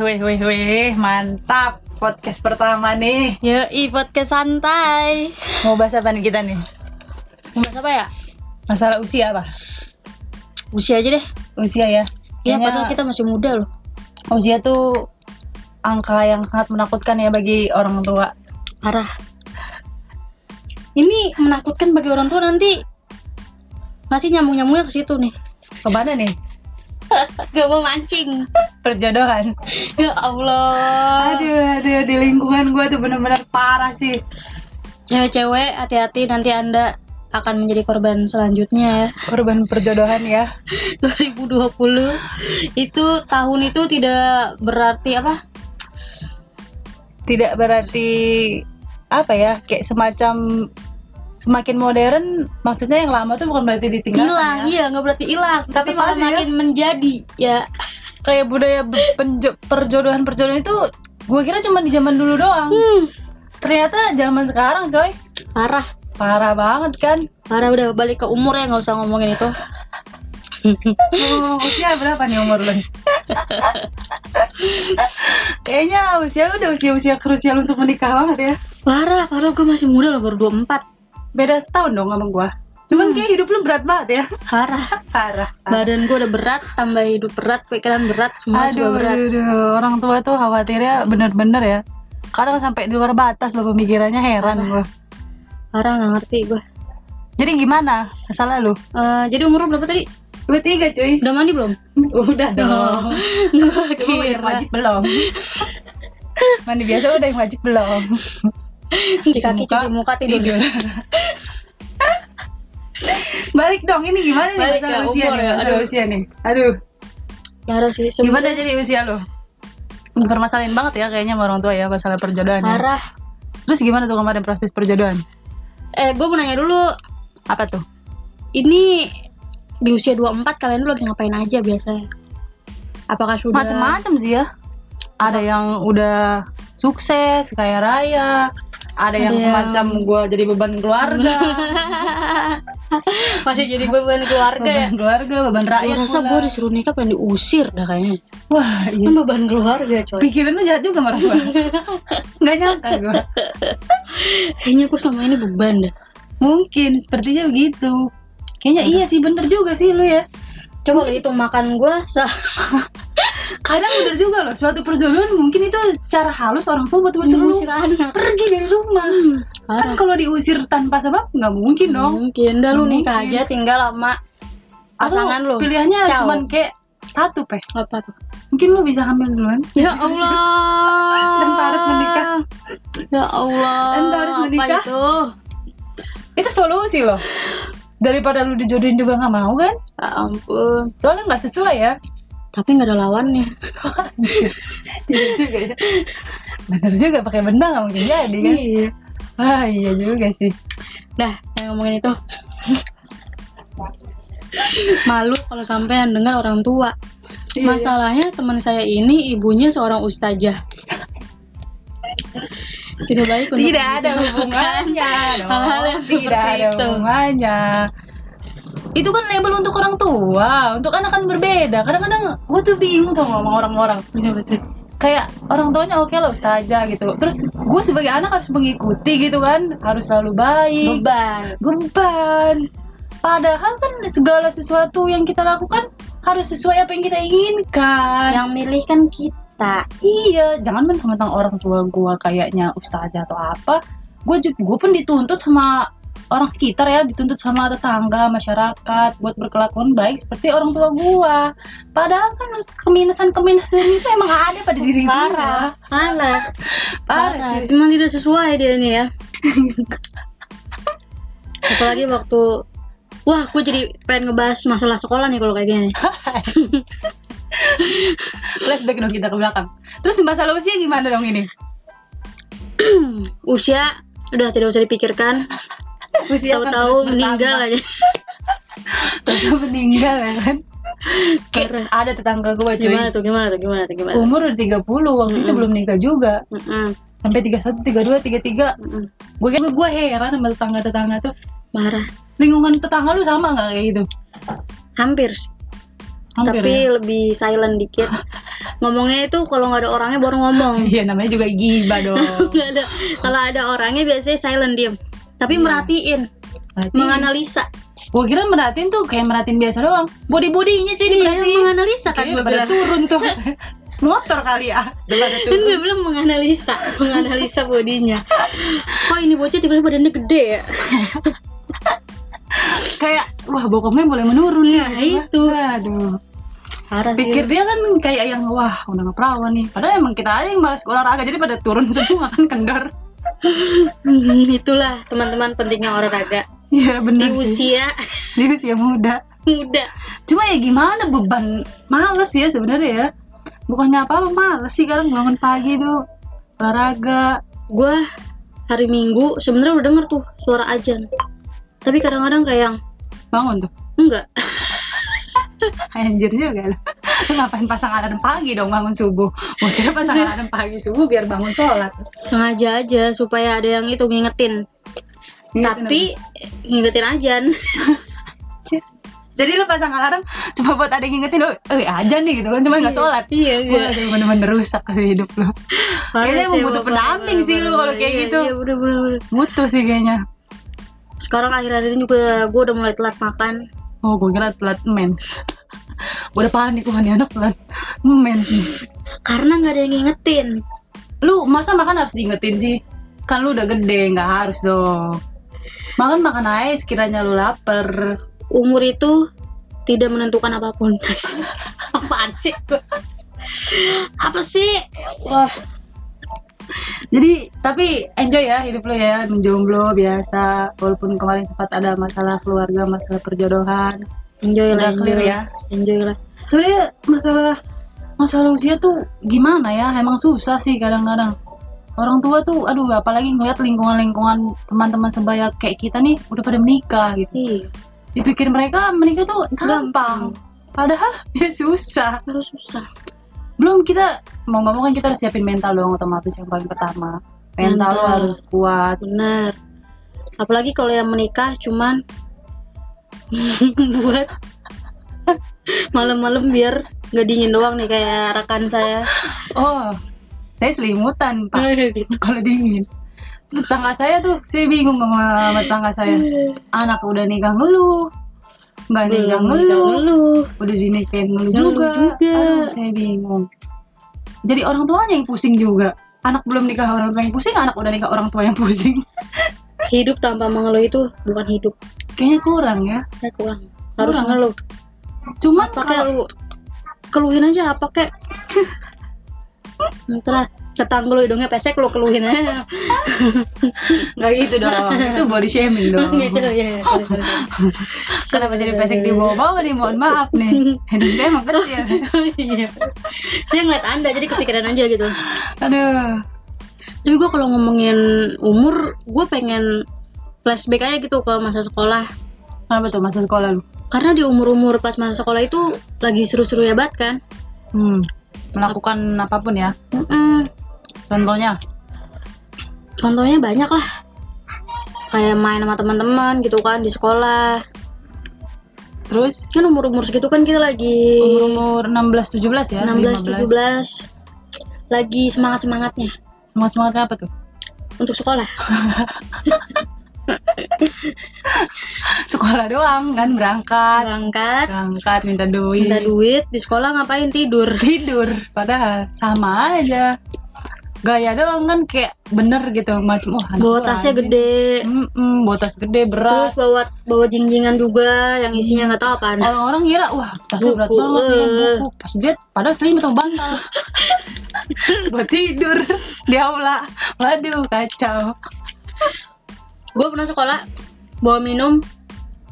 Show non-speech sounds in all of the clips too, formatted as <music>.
weh, weh, weh, mantap. Podcast pertama nih. Yoi, podcast santai. Mau bahas apa nih kita nih? Mau bahas apa ya? Masalah usia apa? Usia aja deh. Usia ya. Iya, padahal kita masih muda loh. usia tuh angka yang sangat menakutkan ya bagi orang tua. Parah. Ini menakutkan bagi orang tua nanti masih nyambung-nyambungnya ke situ nih. Ke mana nih? <laughs> Gak mau mancing. Perjodohan. Ya Allah. Aduh, aduh, di lingkungan gua tuh bener-bener parah sih. Cewek-cewek, hati-hati nanti Anda akan menjadi korban selanjutnya ya. Korban perjodohan ya. <laughs> 2020 itu tahun itu tidak berarti apa? Tidak berarti apa ya? Kayak semacam semakin modern maksudnya yang lama tuh bukan berarti ditinggalkan Hilang, ya. iya nggak berarti hilang, tapi malah ya. makin menjadi ya. <laughs> kayak budaya perjodohan perjodohan itu gue kira cuma di zaman dulu doang. Hmm, ternyata zaman sekarang coy. Parah, parah banget kan? Parah udah balik ke umur ya nggak usah ngomongin itu. oh, usia berapa nih umur lu? <laughs> Kayaknya usia udah usia usia krusial untuk menikah banget ya. Parah, parah. Gue masih muda loh baru 24 beda setahun dong sama gue cuman kayak hidup lu berat banget ya Parah. <laughs> parah Badan gue udah berat, tambah hidup berat, pikiran berat, semua aduh, juga berat. aduh, aduh. orang tua tuh khawatirnya bener-bener ya kadang sampai di luar batas loh pemikirannya heran gue Parah nggak ngerti gue. jadi gimana masalah lu Eh, jadi umur lu berapa tadi? dua tiga cuy Udah mandi belum? <laughs> udah dong <laughs> Gue Cuma yang wajib belum. Mandi biasa udah yang wajib belum. <laughs> Cuci kaki, cuci muka, tidur. <laughs> Balik dong, ini gimana nih Balik masalah usia umur nih? ya, Masalah aduh. usia nih. Aduh, Parah sih, gimana jadi usia lo? Permasalahan banget ya kayaknya sama orang tua ya masalah perjodohan. ya. parah. Terus gimana tuh kemarin proses perjodohan? Eh, gue mau nanya dulu, Apa tuh? ini di usia 24 kalian tuh lagi ngapain aja biasanya? Apakah sudah Macem-macem sih ya. Ada yang udah sukses, kaya raya. Ada yang yang- semacam gua jadi beban keluarga, <laughs> masih jadi beban keluarga ya? beban keluarga, beban Gue rakyat. rasa pula. gue disuruh nikah pengen diusir dah kayaknya. Wah, iya. Kan beban keluarga coy. pikiran lu jahat juga sama orang tua <laughs> nggak nyangka gue Kayaknya aku selama ini beban dah. mungkin sepertinya begitu kayaknya iya sih bener juga sih lu ya Coba lu hitung makan gue, <laughs> kadang bener juga loh suatu perjodohan mungkin itu cara halus orang tua buat ngusir lu anak. pergi dari rumah kan Parah. kalau diusir tanpa sebab nggak mungkin dong Mungkin dah lu nikah aja tinggal Atau pasangan lu. pilihannya Ciao. cuman kayak satu peh apa tuh? mungkin lu bisa hamil duluan Ya Allah. <laughs> Dan harus menikah. Ya Allah. Dan harus apa menikah. itu? itu solusi loh daripada lu dijodohin juga nggak mau kan Ya ampun. soalnya nggak sesuai ya Tapi nggak ada lawannya. <laughs> Iya juga ya. Bener juga pakai benda nggak mungkin jadi kan? Iya. Wah iya juga sih. Dah, yang ngomongin itu. Malu kalau sampai yang dengar orang tua. Iya. Masalahnya teman saya ini ibunya seorang ustazah. Tidak baik untuk Tidak ada hubungannya. Hal-hal yang Tidak ada itu. hubungannya. Itu kan label untuk orang tua, untuk anak kan berbeda. Kadang-kadang gue tuh bingung tuh sama orang-orang. Betul. Kayak orang tuanya oke lah ustazah gitu. Terus gue sebagai anak harus mengikuti gitu kan, harus selalu baik. Beban. beban. Padahal kan segala sesuatu yang kita lakukan harus sesuai apa yang kita inginkan. Yang milih kan kita. Iya, jangan mentang-mentang orang tua gua kayaknya ustazah atau apa. Gue juga gue pun dituntut sama orang sekitar ya, dituntut sama tetangga, masyarakat buat berkelakuan baik seperti orang tua gua. Padahal kan keminusan-keminusan itu emang ada pada diri gua. Parah. Parah. Parah sih. Memang tidak sesuai dia ini ya. <laughs> Apalagi waktu Wah, gue jadi pengen ngebahas masalah sekolah nih kalau kayak gini. <laughs> Flashback dong kita ke belakang. Terus masalah usia gimana dong ini? <clears throat> Usia udah tidak usah dipikirkan. Usia kan Tahu-tahu meninggal aja. Tahu-tahu meninggal ya kan. Kayak ada tetangga gua cuy. Gimana tuh? Gimana tuh? Gimana tuh? Gimana? Umur udah 30, waktu itu Mm-mm. belum nikah juga. Mm-mm, Sampai 31, 32, 33. mm-mm. Gue gue gue heran sama tetangga-tetangga tuh. Marah. Lingkungan tetangga lu sama nggak kayak gitu? Hampir sih. Hampir tapi ya? lebih silent dikit. <laughs> Ngomongnya itu kalau nggak ada orangnya baru ngomong. <laughs> Iya namanya juga giba <laughs> dong. Ada. Kalau ada orangnya biasanya silent diem. Tapi Iya. merhatiin. Berarti menganalisa. Gue kira merhatiin tuh kayak merhatiin biasa doang. Body bodinya cuy iya menganalisa kan Kayaknya gue pada bilang. turun tuh. Motor kali ya. Kan gue bilang menganalisa. Menganalisa bodinya. Kok ini bocah tiba-tiba badannya gede ya Kayak wah bokongnya mulai menurun nih. Nah, itu. Aduh. sih Pikir dia kan kayak yang wah udah nggak perawan nih. Padahal emang kita aja yang malas olahraga jadi pada turun <laughs> semua kan kendor. Hmm, itulah teman-teman pentingnya olahraga di bener sih. usia <laughs> Di usia muda. muda Cuma ya gimana beban males ya sebenarnya ya. Bukannya apa-apa males sih kadang bangun pagi tuh olahraga. gue hari minggu sebenarnya udah denger tuh suara ajan tapi kadang-kadang kayak yang Bangun tuh. enggak <laughs> Anjir juga. Lu ngapain pasang alarm pagi dong bangun subuh? Mau kira pasang alarm pagi subuh biar bangun sholat. sengaja aja supaya ada yang itu ngingetin Gitu, tapi ngingetin ajan Jadi lu pasang alarm cuma buat ada yang ngingetin lu, eh aja nih gitu kan, cuma nggak sholat. iya Wah, aduh, bener-bener rusak sih hidup lu. Kayaknya emang butuh pendamping sih lu kalau kayak gitu. iya Butuh sih kayaknya. Sekarang akhir-akhir ini juga gue udah mulai telat makan Oh, gue kira telat mens. <laughs> gue udah panik, wah nih anak telat mens karena nggak ada yang ngingetin Lu masa makan harus diingetin sih? Kan lu udah gede, nggak harus dong. Makan makan aja sekiranya lu lapar. umur itu tidak menentukan apa pun <laughs> apaan sih apa sih wah Jadi tapi enjoy ya hidup lo ya menjomblo biasa walaupun kemarin sempat ada masalah keluarga, masalah perjodohan. enjoy lah clear ya. enjoy lah Sebenarnya masalah masalah usia tuh gimana ya? Emang susah sih kadang-kadang. Orang tua tuh aduh apalagi ngeliat lingkungan-lingkungan teman-teman sebaya kayak kita nih udah pada menikah gitu. iya Dipikir mereka menikah tuh gampang. Padahal <laughs> ya susah. harus susah Belum kita mau ngomong kan kita harus siapin mental dong otomatis yang paling pertama. Mental, lo Mental. harus kuat. benar apalagi kalau yang menikah cuman <laughs> buat malam-malam biar nggak dingin doang nih kayak rekan saya Oh, saya selimutan pak <laughs> gitu. kalau dingin. Tetangga saya tuh, saya bingung sama, sama tetangga saya. Anak udah nikah ngeluh, nggak nikah belum ngeluh, udah dinikahin ngeluh juga. juga. Aduh, saya bingung. Jadi orang tuanya yang pusing juga. Anak belum nikah orang tua yang pusing, anak udah nikah orang tua yang pusing. <laughs> hidup tanpa mengeluh itu bukan hidup Kayaknya kurang ya. saya kurang harus Kurang. ngeluh Cuman pakai kalau lu keluhin aja apa kek <laughs> Ntar tetangga lu hidungnya pesek lu keluhin aja <laughs> nggak gitu dong, itu body shaming dong. <laughs> gitu ya sorry. Kenapa jadi pesek di bawah-bawah nih? Mohon maaf nih. Hidup saya emang kecil. <laughs> Iya. saya ngeliat anda jadi kepikiran aja gitu Aduh. tapi gue kalau ngomongin umur gue pengen flashback aja gitu ke masa sekolah Kenapa tuh masa sekolah lu? karena di umur-umur pas masa sekolah itu lagi seru-seru ya banget kan Hmm. Melakukan apa pun ya. Mm-mm. Contohnya. contohnya banyak lah kayak main sama teman-teman gitu kan di sekolah Terus kan umur-umur segitu kan kita lagi umur 16 17 ya. 16 17 lagi semangat-semangatnya Semangat semangatnya apa tuh? untuk sekolah <laughs> Sekolah doang kan berangkat. berangkat Berangkat minta duit. minta duit di sekolah ngapain tidur Tidur. Padahal sama aja. Gaya doang kan kayak bener gitu macam oh bawa tasnya gede Mm-mm, bawa tas gede terus berat. bawa bawa jingjingan juga yang isinya nggak tahu apaan Orang-orang kira wah tasnya berat Buku, banget nih eh. buku. Pas dia padahal selimut sama bantal. <laughs> Buat tidur di aula. Waduh kacau. gue pernah sekolah bawa minum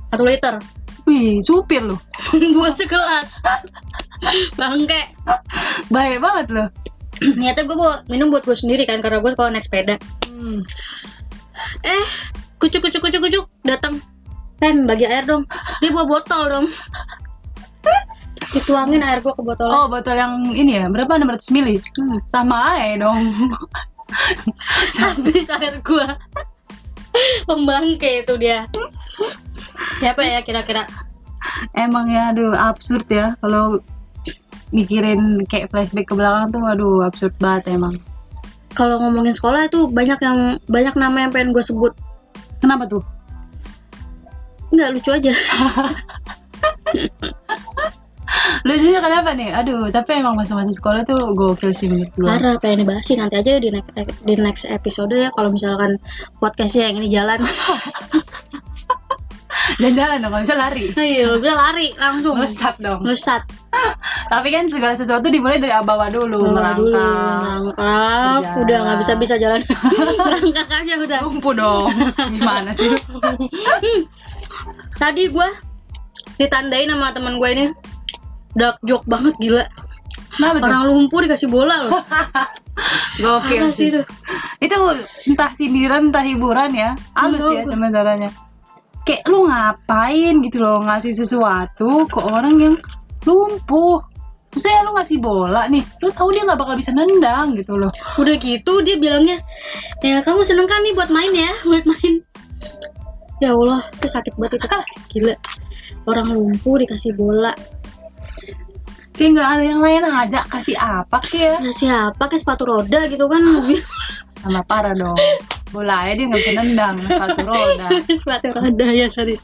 satu liter Wih, supir loh. <laughs> buat sekelas bangke Bahaya banget loh. <clears throat> niatnya gue bawa minum buat gue sendiri kan karena gue sekolah naik sepeda Hmm. eh kucuk kucuk kucuk kucuk datang Pem bagi air dong dia bawa botol dong dituangin air gue ke botol Oh, botol yang ini ya, berapa? 600 mili? hmm. Sama aja dong. <laughs> habis air gue pembangke itu dia siapa ya kira-kira emang ya aduh absurd ya kalau mikirin kayak flashback ke belakang tuh aduh absurd banget emang Kalau ngomongin sekolah itu banyak yang banyak nama yang pengen gue sebut. kenapa tuh Nggak lucu aja. <laughs> lucunya kenapa nih aduh tapi emang masa-masa sekolah tuh gokil sih menurut gua Parah pengen dibahasin nanti aja di next, di next episode ya kalau misalkan podcastnya yang ini jalan. <laughs> dan jalan dong kalau bisa lari Iya, bisa lari langsung. melesat dong Ngesat. tapi kan segala sesuatu dimulai dari bawah dulu Bawa dulu, melangkah Berjalan. udah nggak bisa bisa jalan, <laughs> merangkak aja udah. lumpuh dong gimana sih lu? Tadi gue ditandain sama teman gue ini dark joke banget gila. kenapa tuh Orang lumpuh dikasih bola loh. <laughs> gokil Parah sih itu. entah sindiran entah hiburan ya halus Tahu ya gua. teman-temannya kayak lu ngapain gitu loh ngasih sesuatu ke orang yang lumpuh Maksudnya lu ngasih bola nih, lu tahu dia nggak bakal bisa nendang gitu loh. Udah gitu dia bilangnya, ya kamu seneng kan nih buat main ya, <laughs> buat main. Ya Allah, itu sakit banget itu gila. Orang lumpuh dikasih bola. Kayak nggak ada yang lain aja kasih apa kayak Nah siapa ke sepatu roda gitu kan sama <laughs> parah dong. Bola aja dia nggak bisa nendang sepatu roda. <laughs> sepatu roda ya sorry.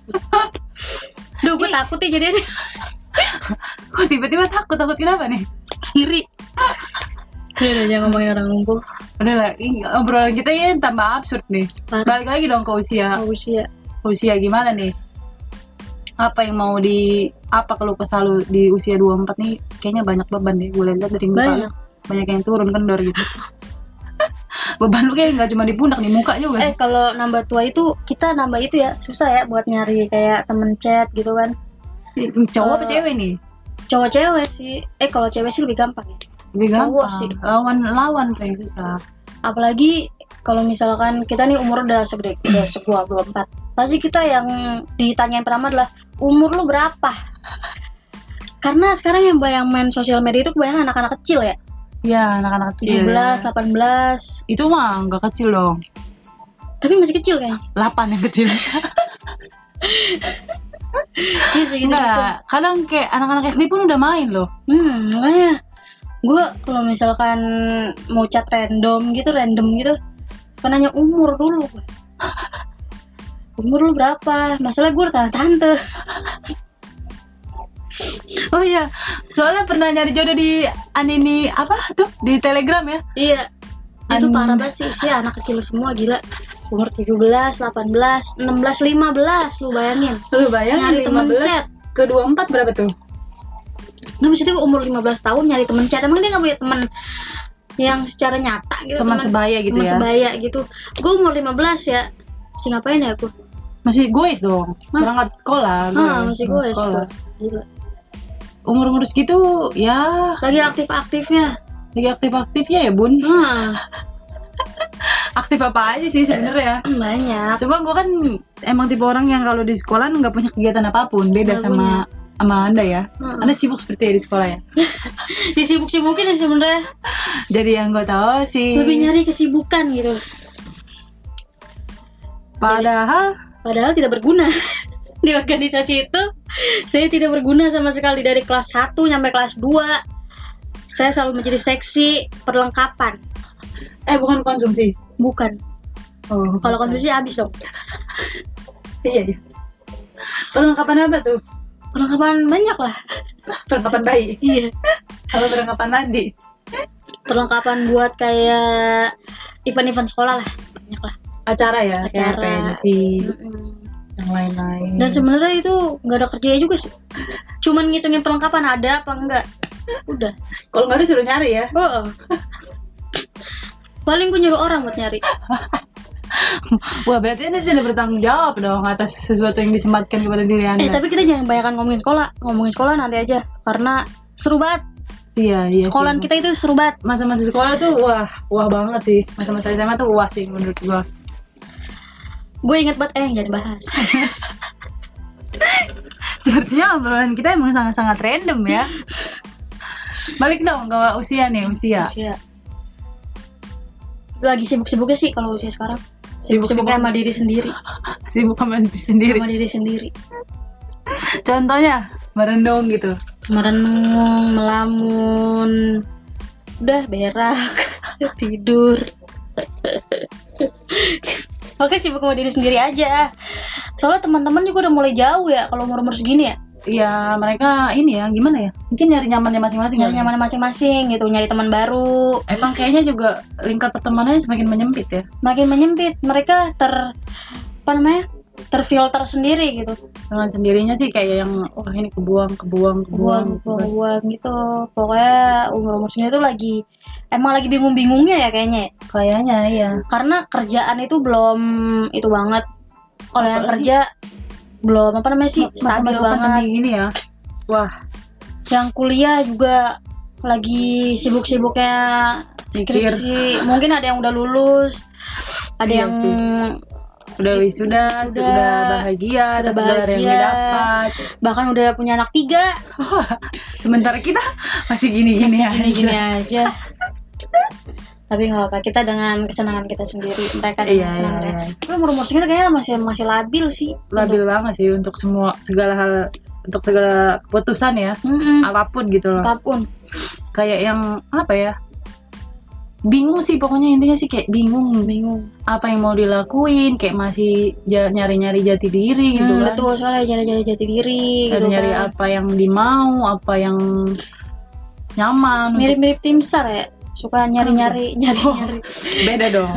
Duh, gue takut ya jadi Kok tiba-tiba takut takut kenapa nih? ngeri. Udah udah, jangan ngomongin orang lumpuh. Udah lah, obrolan kita ya tambah absurd nih. Parah. Balik lagi dong ke usia. Usia. Usia gimana nih? Apa yang mau di apa kalau kesal lu di usia 24 nih kayaknya banyak beban deh gue lihat dari muka. Banyak. banyak yang turun kendor gitu <laughs> beban lu kayak nggak cuma di pundak nih muka juga Eh kalau nambah tua itu kita nambah itu ya susah ya buat nyari kayak temen chat gitu kan. cowok apa eh, cewek nih Cowok cewek sih. Eh kalau cewek sih lebih gampang ya. lebih cowok gampang sih. lawan lawan kayak susah apalagi kalau misalkan kita nih umur udah segede <clears throat> udah segua 24 pasti kita yang ditanyain pertama adalah umur lu berapa <laughs> karena sekarang yang bayang main sosial media itu kebanyakan anak-anak kecil ya ya anak-anak kecil 17, 18 itu mah nggak kecil dong. Tapi masih kecil kayaknya. 8 yang kecil. Iya segitu gitu enggak kadang kayak anak-anak SD pun udah main loh. Hmm makanya gue kalau misalkan mau chat random gitu random gitu kan nanya umur dulu? <laughs> Umur lu berapa? Masalah gue udah tante oh iya soalnya pernah nyari jodoh di anini apa tuh di telegram ya Iya. Itu An- parah banget sih, sih anak kecil semua gila. Umur 17, 18, 16, 15 lu bayangin. lu bayangin Nyari temen 15 chat. ke 24 berapa tuh Nggak maksudnya umur 15 tahun nyari temen chat. Emang dia gak punya temen yang secara nyata gitu. teman sebaya gitu teman ya sebaya gitu. Gue umur 15 ya. Si ngapain ya aku? masih goes dong Mas- berangkat sekolah Ah, masih gue berangkat sekolah. Gila. Umur umur segitu ya Lagi aktif-aktifnya. lagi aktif aktifnya ya bun Nah, <laughs> aktif apa aja sih sebenarnya <clears throat> banyak. cuma gue kan emang tipe orang yang kalau di sekolah nggak punya kegiatan apa pun beda sama sama anda ya Hmm. anda sibuk seperti ya di sekolah ya <laughs> Disibuk-sibukin ya sebenarnya. jadi yang gue tahu sih Lebih nyari kesibukan gitu. padahal padahal tidak berguna <laughs> di organisasi itu saya tidak berguna sama sekali dari kelas 1 sampai kelas 2 saya selalu menjadi seksi perlengkapan. Eh bukan konsumsi? Bukan. Oh kalau konsumsi habis dong. Iya iya. Perlengkapan apa tuh? Perlengkapan banyak lah. Perlengkapan bayi? Iya. Atau perlengkapan mandi? Perlengkapan buat kayak event-event sekolah lah. Banyak lah. Acara ya? Acara. pensi Mm-mm. Yang lain-lain. Dan sebenarnya itu nggak ada kerjanya juga sih. Cuman ngitungin perlengkapan ada apa enggak? Udah. Kalau nggak ada suruh nyari ya. Oh. paling gue nyuruh orang buat nyari. Wah berarti anda tidak bertanggung jawab dong atas sesuatu yang disematkan kepada diri anda. Eh tapi kita jangan bayangkan ngomongin sekolah, ngomongin sekolah nanti aja. Karena seru banget. iya iya Sekolahan sih. kita itu seru banget. masa-masa sekolah tuh wah wah banget sih. Masa-masa SMA tuh wah sih menurut gua Gue inget banget eh jangan bahas. <laughs> sepertinya obrolan kita emang sangat-sangat random ya balik dong ke usia nih usia Usia. Lagi sibuk-sibuknya sih kalau usia sekarang. Sibuk-sibuk Sibuk-sibuk. sama diri sendiri, <laughs> sibuk sama diri sendiri sama diri sendiri. contohnya merenung gitu merenung melamun udah berak <laughs> tidur Oke sibuk sama diri sendiri aja. Soalnya teman-teman juga udah mulai jauh ya Kalau umur-umur segini ya. Ya mereka ini ya gimana ya? Mungkin nyari nyamannya masing-masing Nyari kali ya. nyaman masing-masing gitu Nyari teman baru. Emang kayaknya juga lingkar pertemanannya semakin menyempit ya? Makin menyempit Mereka ter Apa namanya Terfilter sendiri gitu. Dengan sendirinya sih kayak yang wah ini kebuang kebuang kebuang, buang buang buang gitu. Pokoknya umur umur segini tuh lagi emang lagi bingung bingungnya ya kayaknya ya. kayaknya iya. Karena kerjaan itu belum itu banget. Kalau yang kerja belum apa namanya sih stabil banget. gini ya. Wah. Yang kuliah juga lagi sibuk-sibuknya Mikir. skripsi mungkin ada yang udah lulus ada Iya yang udah wisuda, Wisuda, sudah bahagia udah gelar yang bahagia. didapat. Bahkan udah punya anak tiga. <laughs> Sementara kita masih gini-gini masih aja gini-gini aja. <laughs> tapi nggak apa kita dengan kesenangan kita sendiri. Mereka dengan Iya, kesenangan iya, iya. Tapi umur umur segini kayaknya masih masih labil sih. Labil banget sih untuk semua segala hal untuk segala keputusan ya. Mm-mm. apa pun gitu loh. Apa pun. Kayak yang apa ya bingung sih pokoknya intinya sih kayak bingung. Bingung. Apa yang mau dilakuin kayak masih nyari-nyari jati diri gitu Hmm, kan. betul soalnya nyari-nyari jati diri gitu nyari kan. apa yang dimau apa yang nyaman. Mirip-mirip tim sar ya? Suka nyari-nyari nyari-nyari. <laughs> Beda dong.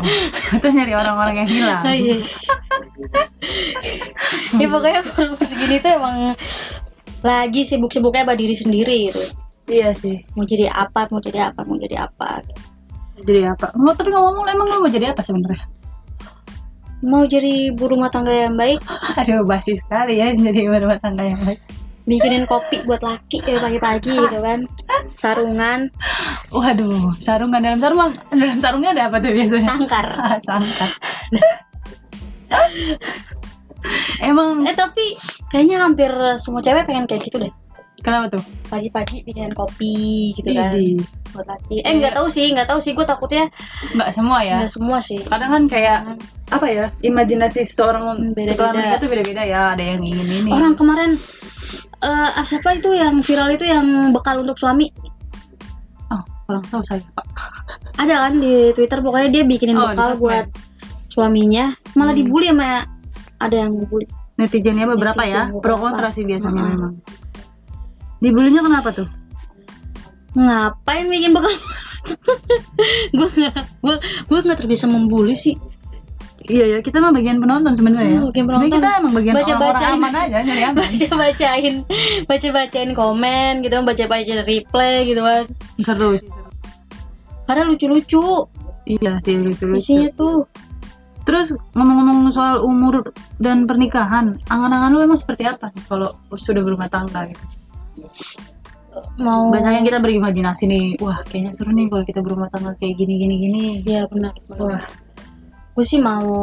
Itu nyari orang-orang yang hilang. Oh, iya. ya pokoknya umur segini tuh emang lagi sibuk-sibuknya sama diri sendiri gitu. Iya sih. Mau jadi apa mau jadi apa mau jadi apa jadi apa? Mau tapi ngomong emang lo mau jadi apa sebenarnya? Mau jadi ibu rumah tangga yang baik. <laughs> Aduh basi sekali ya jadi ibu rumah tangga yang baik. Bikinin kopi buat laki ya pagi-pagi gitu kan. Sarungan. Waduh sarungan dalam sarung dalam sarungnya ada apa tuh biasanya? Sangkar. <laughs> Sangkar. Emang eh tapi kayaknya hampir semua cewek pengen kayak gitu deh kenapa tuh? Pagi-pagi bikinin kopi gitu kan. Idi. buat laki. Eh nggak tahu sih nggak tahu sih. Gue takutnya nggak semua ya? Nggak semua sih. Kadang kan kayak apa ya imajinasi seseorang Beda-beda. setelah menikah tuh beda-beda ya. Ada yang ingin ini. Orang kemarin eh ah, siapa itu yang viral itu yang bekal untuk suami? Oh orang tahu saya pak. <laughs> Ada kan di twitter pokoknya dia bikinin Oh, bekal buat suaminya. Malah Hmm. dibully sama ada yang bully netizennya beberapa ya. Netizen pro beberapa. kontra sih biasanya Mm-mm. memang dibulinya kenapa tuh? Ngapain bikin bekal? <laughs> Gue nggak gue gue nggak terbiasa membuli sih. Iya ya kita mah bagian penonton sebenarnya ya. Hmm, bagian penonton. kita emang bagian Baca-bacain. orang-orang aman aja nyari aman. Baca bacain baca bacain komen gitu baca bacain replay gitu kan. Seru sih. Karena lucu lucu iya sih lucu-lucu. Isinya tuh. Terus ngomong-ngomong soal umur dan pernikahan angan-angan lu emang seperti apa kalau sudah berumah tangga gitu mau Biasanya kita berimajinasi nih, wah kayaknya seru nih kalau kita berumah tangga kayak gini gini gini. ya benar Wah, gue sih mau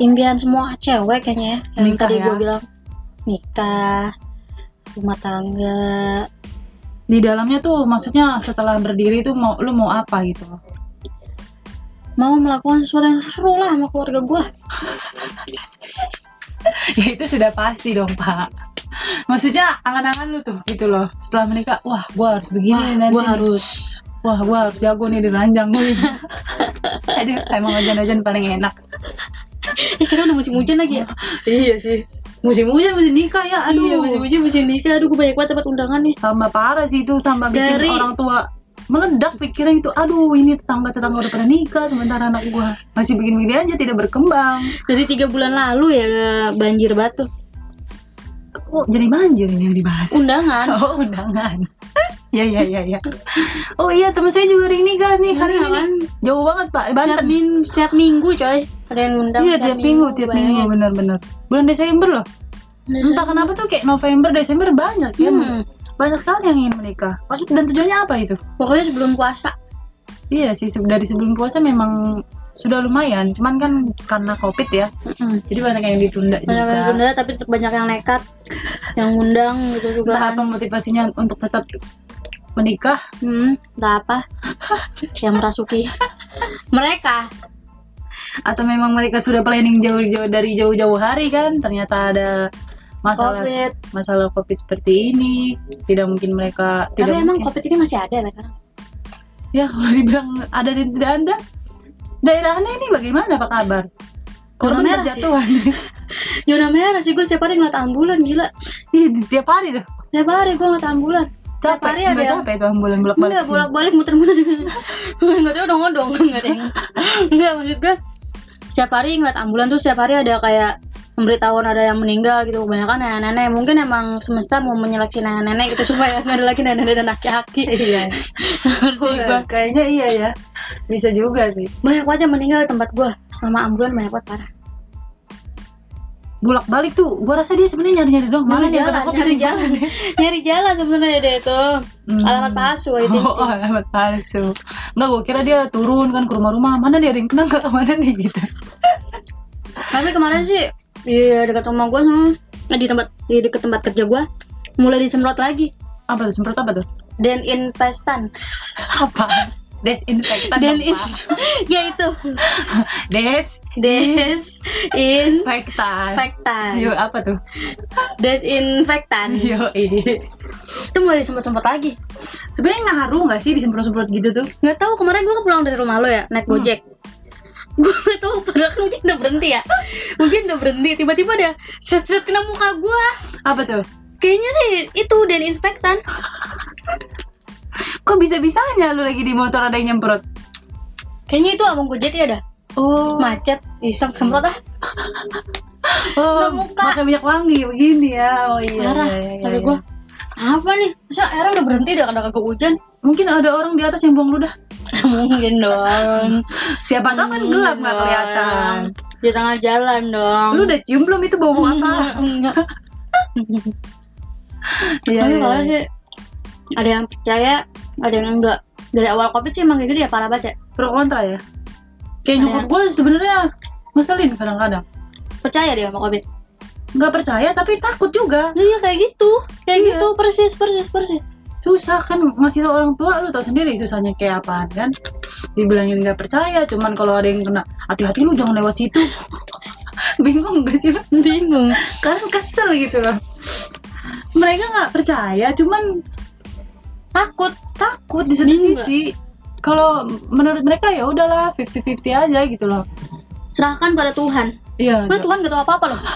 impian semua cewek kayaknya ya yang Nikah tadi ya? gue bilang nikah rumah tangga di dalamnya tuh maksudnya setelah berdiri tuh mau lu mau apa gitu? mau melakukan sesuatu yang seru lah sama keluarga gue <laughs> ya itu sudah pasti dong pak. Maksudnya angan-angan lu tuh gitu loh. Setelah menikah, wah gua harus begini wah nanti. gue harus Wah gua harus jago nih di ranjang nih. <laughs> Aduh, emang hujan-hujan paling enak. eh karena udah musim hujan lagi ya iya sih. Musim hujan musim nikah ya. Aduh. iya musim hujan musim nikah aduh gue banyak banget dapat undangan nih tambah parah sih itu tambah bikin Dari- orang tua meledak pikiran itu aduh ini tetangga tetangga udah pada nikah sementara anak gua masih bikin begini aja tidak berkembang dari tiga bulan lalu ya udah banjir batu kok jadi banjir ini yang dibahas. Undangan. <laughs> Oh undangan. <laughs> Ya ya ya ya. Oh iya teman saya juga hari nikah nih hari ini. kan? jauh banget pak setiap, Banten. Min setiap minggu coy. Ada yang undang iya tiap minggu tiap minggu bener-bener bulan Desember loh. Entah kenapa tuh kayak November Desember banyak ya. Hmm. banyak sekali yang ingin menikah. Maksud dan tujuannya apa itu? Pokoknya sebelum puasa. Iya sih dari sebelum puasa memang sudah lumayan, cuman kan karena covid ya, Mm-mm. jadi banyak yang ditunda banyak yang juga. tunda tapi tetap banyak yang nekat yang ngundang gitu <laughs> juga kan. apa motivasinya untuk tetap menikah, hmm, entah apa. <laughs> Yang merasuki. Mereka. Atau memang mereka sudah planning jauh-jauh dari jauh-jauh hari kan? Ternyata ada masalah covid. masalah covid seperti ini. Tidak mungkin mereka tapi tidak emang mungkin. covid ini masih ada sekarang ya kalau dibilang ada dan tidak ada daerah anda ini bagaimana apa kabar? Korban merah sih. berjatuhan zona <laughs> merah sih gue setiap hari ngeliat ambulan gila. Iya, tiap hari tuh. Setiap hari gue ngeliat ambulan. Setiap hari ada yang capek tuh ambulan bolak balik Enggak, bolak-balik muter-muter. <laughs> Enggak tahu odong-odong Enggak deh <laughs> Enggak, maksud gue Setiap hari ngeliat ambulan tuh setiap hari ada kayak Pemberitahuan ada yang meninggal gitu Kebanyakan nenek-nenek. Mungkin emang semesta mau menyeleksi nenek-nenek gitu Supaya nggak ada lagi nenek-nenek dan aki-aki iya. <laughs> Seperti kayaknya iya ya. Bisa juga sih. Banyak aja meninggal di tempat gue Selama ambulan banyak banget parah. Bolak balik tuh gua rasa dia sebenarnya nyari nyari dong Nyari dia jalan, kena COVID nyari jalan. Mana? Nyari jalan sebenarnya deh itu. Hmm. Alamat palsu itu Oh, oh, alamat palsu. Enggak, gua kira dia turun kan ke rumah-rumah. Mana dia ada yang kena nggak? <laughs> Mana nih gitu. Tapi kemarin sih Di dekat rumah gue sama Di tempat Di dekat tempat kerja gue Mulai disemprot lagi Apa tuh semprot apa tuh? Dan infestan Apa? Desinfektan. Apa? in <laughs> Ya itu Desinfektan. Desinfektan Yo, apa tuh? Desinfektan Yo, Itu mulai disemprot-semprot lagi Sebenarnya ngaruh nggak sih disemprot-semprot gitu tuh? Nggak tahu kemarin gue pulang dari rumah lo ya Naik Hmm. Gue nggak tahu padahal kan hujan udah berhenti ya Hujan udah berhenti Tiba-tiba ada Set-set kena muka gue Apa tuh? Kayaknya sih itu desinfektan Kok bisa-bisanya lu lagi di motor ada yang nyemprot? Kayaknya itu abang gojek ya dah Oh, Macet Iseng semprot ah oh Kena muka. pakai minyak wangi begini ya. Oh iya. Parah iya, iya, iya. gue Apa nih Masa airnya udah berhenti dah Kadang kagak hujan Mungkin ada orang di atas yang buang ludah. <laughs> Mungkin dong Siapa tahu kan gelap nggak kelihatan. Di tengah jalan dong Lu udah cium belum itu bau bau apa? Enggak <laughs> Iya. Tapi iya, kalau iya. sih ada yang percaya, ada yang enggak. Dari awal covid sih emang kayak gitu ya parah banget ya. pro kontra ya. Kayak nyokap gue sebenarnya ngeselin kadang-kadang. Percaya dia sama covid. Nggak percaya tapi takut juga. Iya kayak gitu, kayak Iya. gitu persis persis persis. Susah kan ngasih tau orang tua lu tau sendiri susahnya kayak apaan kan. Dibilangin nggak percaya, cuman kalau ada yang kena hati-hati lu jangan lewat situ. <laughs> Bingung gak sih lu? Bingung. Karena kesel gitu loh. Mereka nggak percaya, cuman Takut. takut di satu Bingung sisi. Kalau menurut mereka ya udahlah 50-50 aja gitu loh. Serahkan pada Tuhan. Iya. Tuhan gak tahu apa-apa loh. <laughs>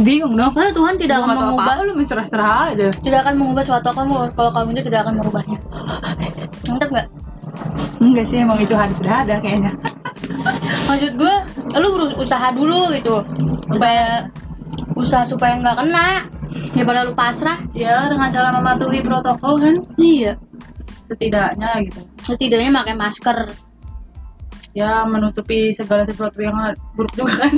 Bingung dong. Karena Tuhan tidak akan mengubah, lu serah-serah aja. tidak akan mengubah suatu kamu kalau kamu itu tidak akan merubahnya. Mantap nggak? Enggak sih emang itu harus sudah ada kayaknya. Maksud gue, lu berusaha dulu gitu, supaya usaha supaya nggak kena. Daripada lu pasrah. Ya dengan cara mematuhi protokol kan Iya. setidaknya gitu. Setidaknya pakai masker. Ya menutupi segala sesuatu yang buruk juga kan.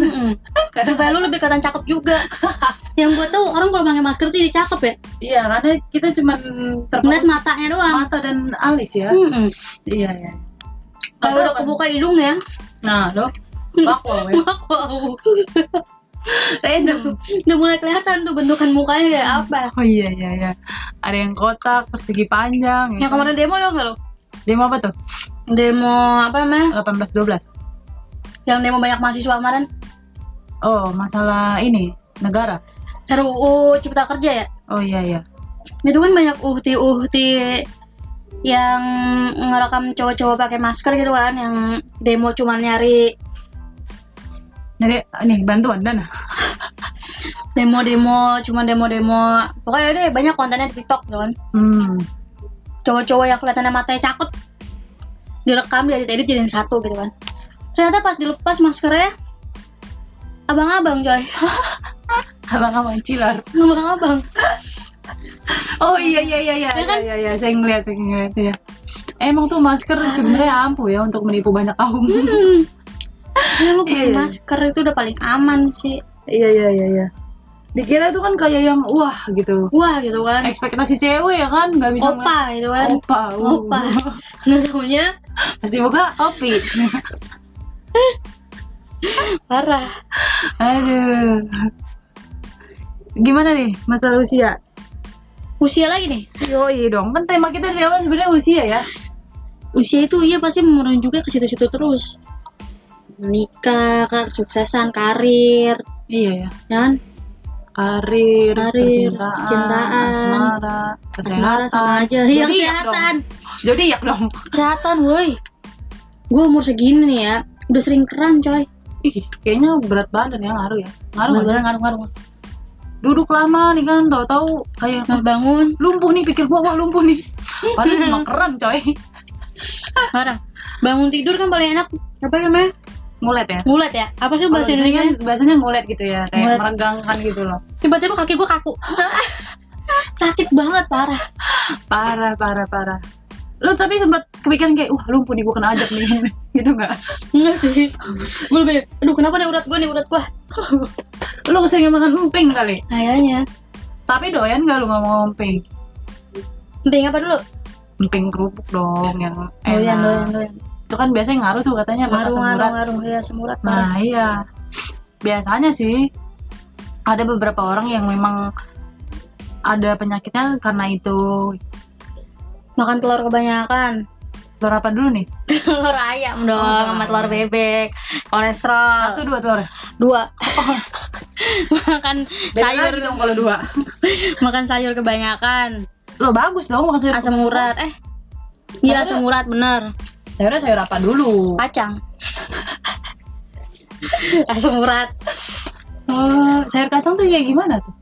Supaya lu lebih kelihatan cakep juga <laughs> yang gue tahu orang kalau pakai masker tuh jadi cakep ya Iya karena kita ngeliat terfokus matanya doang mata dan alis ya. Mm-mm. Iya ya. kalau udah kebuka hidung ya Nah loh. Wow, <laughs> ya. wow <laughs> Random. udah mulai kelihatan tuh bentukan mukanya kayak apa Oh iya iya iya. Ada yang kotak, persegi panjang. yang kemarin demo ya nggak lo Demo apa tuh? demo apa namanya 18 12. yang demo banyak mahasiswa kemarin Oh, masalah ini negara. RUU Cipta Kerja ya Oh iya iya. itu kan banyak uhti-uhti yang ngerekam cowok-cowok pakai masker gitu kan yang demo cuma nyari Jadi nih bantuan dana. <laughs> demo-demo cuma demo-demo pokoknya deh banyak kontennya di TikTok gitu kan Hmm. cowok-cowok yang kelihatannya matanya cakep direkam dari edit jadiin satu gitu kan ternyata pas dilepas maskernya abang-abang coy <laughs> Abang-abang cilar. abang-abang Oh iya iya iya iya Ya kan? iya iya saya ngeliat saya ngeliat ya. Emang tuh masker sebenarnya ampuh ya untuk menipu banyak kaum. hmm. ya lu pakai Iya. masker itu udah paling aman sih Iya iya iya iya. Dikira itu kan kayak yang wah gitu. wah gitu kan Ekspektasi cewek ya kan nggak bisa opa gitu kan Opa. uh. opa nggak Pasti buka opi. <laughs> <laughs> parah Aduh. Gimana nih masalah usia? usia lagi nih Yoi dong, kan tema kita dari awal sebenarnya usia ya. usia itu iya pasti menurun juga ke situ-situ terus menikah kesuksesan karir Iya ya. ya kan Karir, Karir, percintaan, percintaan, asmara, Asmara kesehatan. sama aja yang Zodiak kesehatan dong. Zodiak dong. kesehatan woi gue umur segini nih ya udah sering kram coy Ih, kayaknya berat badan ya ngaruh ya. Ngaruh nggak ngaruh ngaruh ngaruh Duduk lama nih kan, tahu-tahu kayak Mas bangun lumpuh nih pikir gua wah lumpuh nih. Padahal <laughs> cuma keren coy. marah bangun tidur kan paling enak apa namanya Ngulet ya. ngulet ya apa sih bahasa Indonesia bahasanya ngulet gitu ya, kayak Ngulet. meregangkan gitu loh. tiba-tiba kaki gue kaku <laughs> sakit banget parah Parah, parah, parah. Lo tapi sempat kepikiran kayak, wah lumpuh nih gua kena ajak nih. <laughs> gitu nggak? enggak sih gue lebih aduh kenapa nih urat gue nih urat gue Lo keseringan makan emping kali. kayaknya Tapi doyan nggak lu ngomong emping? penting apa dulu Emping kerupuk dong yang doyan doyan enak. doyan Itu kan biasanya ngaruh tuh katanya ngaruh ngaruh semurat. ngaruh ya semurat parah Nah iya, biasanya sih ada beberapa orang yang memang ada penyakitnya karena itu. makan telur kebanyakan Telur apa dulu nih? <laughs> telur ayam dong Oh, sama telur bebek kolesterol Satu dua telur. dua <laughs> makan Beda sayur dong kalau dua. <laughs> makan sayur kebanyakan Lo bagus dong makan sayur. asam urat eh iya asam urat bener Sayurnya sayur apa dulu? kacang asam urat Oh, sayur kacang tuh kayak gimana tuh?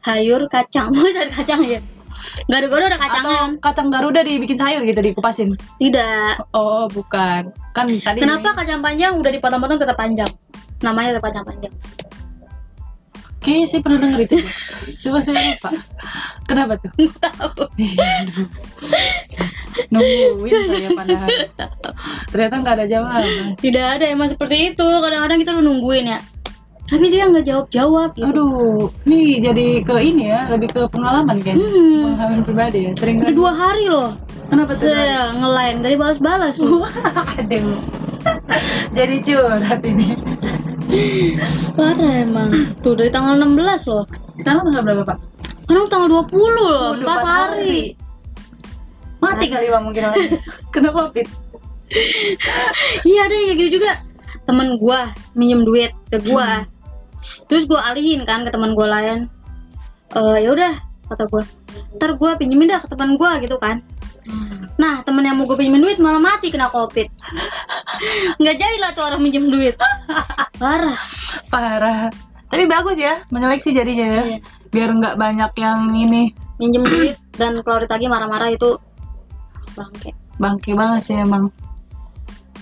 sayur kacang mau sayur kacang ya gado-gado ada kacangnya? Atau kacang garuda dibikin sayur gitu dikupasin? tidak Oh, bukan. Kan tadi kenapa kacang panjang udah dipotong-potong tetap panjang namanya tetap kacang panjang Kayaknya saya pernah denger itu. Coba saya lupa. Kenapa tuh? tahu <laughs> Nungguin saya <laughs> padahal. Ternyata nggak ada jawaban. tidak ada emang seperti itu kadang-kadang kita nungguin ya tapi dia nggak jawab-jawab gitu Aduh, nih jadi ke ini ya, lebih ke pengalaman kan? hmm. Pengalaman pribadi ya, sering udah dua hari loh Kenapa tuh? saya ngelain gak dibalas-balas loh Aduh, <laughs> jadi curhat ini. parah emang tuh dari tanggal 16 loh Sekarang tanggal berapa pak? Sekarang tanggal 20 loh, Waduh, 4 empat hari. Mati kali bang mungkin orang <laughs> kena covid. Iya ada yang kayak gitu juga. Temen gua minjem duit ke gua. Terus gua alihin kan ke teman gua lain. Eh ya udah kata gua. Ntar gua pinjemin dah ke teman gua gitu kan. Nah temen yang mau gue pinjemin duit malah mati kena covid. <laughs> Nggak jadi lah tuh orang minjem duit. <laughs> Parah. Parah. Tapi bagus ya, menyeleksi jadinya ya. Iya. Biar nggak banyak yang ini Minjem duit dan kalau ditagih marah-marah itu bangke. bangke banget sih emang.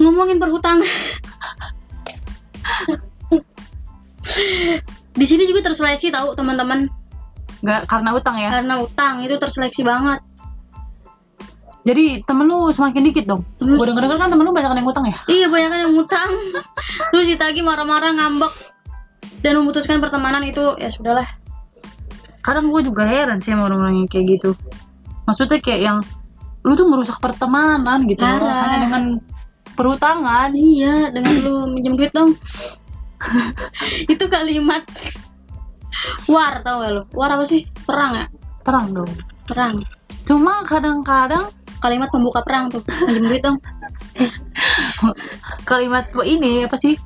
ngomongin perhutangan <laughs> di sini juga terseleksi tahu teman-teman. Nggak karena utang ya. karena utang itu terseleksi banget. Jadi temen lu semakin dikit dong. Terus- Gue denger-denger kan temen lu banyak yang utang ya. iya banyak yang utang <laughs> terus ditagih marah-marah ngambek. Dan memutuskan pertemanan itu ya sudahlah. Kadang gue juga heran sih sama orang-orang yang kayak gitu. Maksudnya kayak yang lu tuh merusak pertemanan gitu. Loh, hanya dengan perhutangan iya dengan lu minjem duit dong <laughs> itu kalimat war tau gak lu? War apa sih? Perang ya? Perang dong. Perang. Cuma kadang-kadang kalimat pembuka perang tuh minjem duit dong kalimat ini apa sih?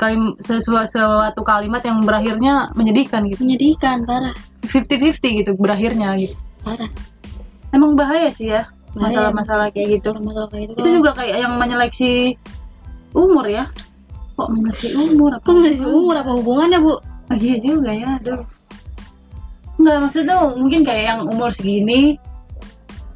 Kalim sesuatu, suatu kalimat yang berakhirnya menyedihkan gitu. Menyedihkan parah. 50-50 gitu berakhirnya gitu. Parah. Emang bahaya sih ya masalah-masalah kayak gitu. Sama kalau kayak gitu itu juga kayak yang menyeleksi umur ya kok menyeleksi umur apa Kok masih umur apa hubungannya bu? Oh, iya juga ya, aduh. Enggak, maksudnya mungkin kayak yang umur segini.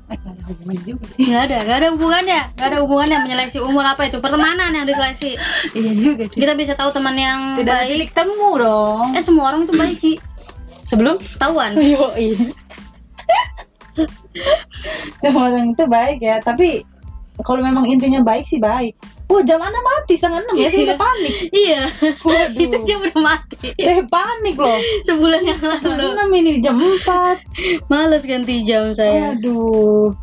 Eh, gak ada hubungan juga sih. Gak ada, gak ada hubungannya. Gak ada hubungannya menyeleksi umur apa itu. Pertemanan yang diseleksi. Iya juga sih. Kita bisa tahu teman yang Tidak baik. titik temu dong. Eh semua orang itu baik sih. Sebelum? Tahuan. <laughs> Iya. Semua orang itu baik ya, tapi kalau memang intinya baik sih baik Wah jam anda mati setengah enam ya, saya udah panik. Iya. Waduh. Itu jam udah mati. Saya panik loh. Sebulan yang lalu enam ini jam empat. Males ganti jam saya. Aduh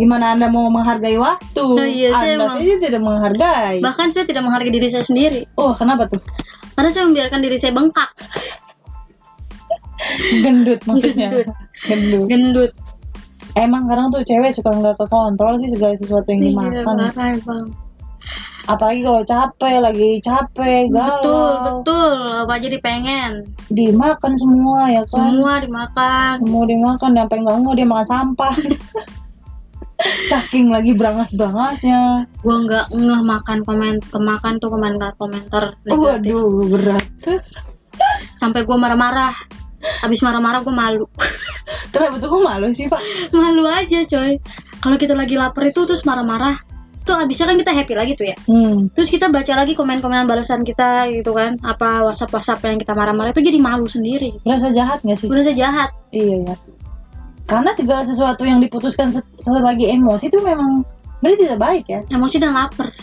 Gimana anda mau menghargai waktu? Oh iya, saya anda emang- saja tidak menghargai. Bahkan saya tidak menghargai diri saya sendiri. Oh kenapa tuh? Karena saya membiarkan diri saya bengkak. Gendut maksudnya. Gendut. gendut. Gendut. Emang kadang tuh cewek suka nggak kekontrol sih segala sesuatu yang Iya dimakan. parah emang apalagi kalau capek lagi capek galau. betul. Betul apa aja dipengen? Dimakan semua ya kan? Semua dimakan. Semua dimakan sampai nggak mau dia makan sampah. <laughs> Saking lagi berangas berangasnya gue nggak ngeh makan komen kemakan tuh komentar komentar negatif. Waduh berat. Sampai gue marah-marah. Habis marah-marah gue malu. Kenapa tuh kok malu sih pak. Malu aja coy. Kalau kita lagi lapar itu terus marah-marah tuh abisnya kan kita happy lagi tuh ya? Hmm. terus kita baca lagi komen-komenan balasan kita gitu kan apa whatsapp whatsapp yang kita marah-marah itu jadi malu sendiri. Berasa jahat nggak sih? Udah sejahat iya ya karena segala sesuatu yang diputuskan set- selagi emosi itu memang berarti tidak baik ya. Emosi dan lapar.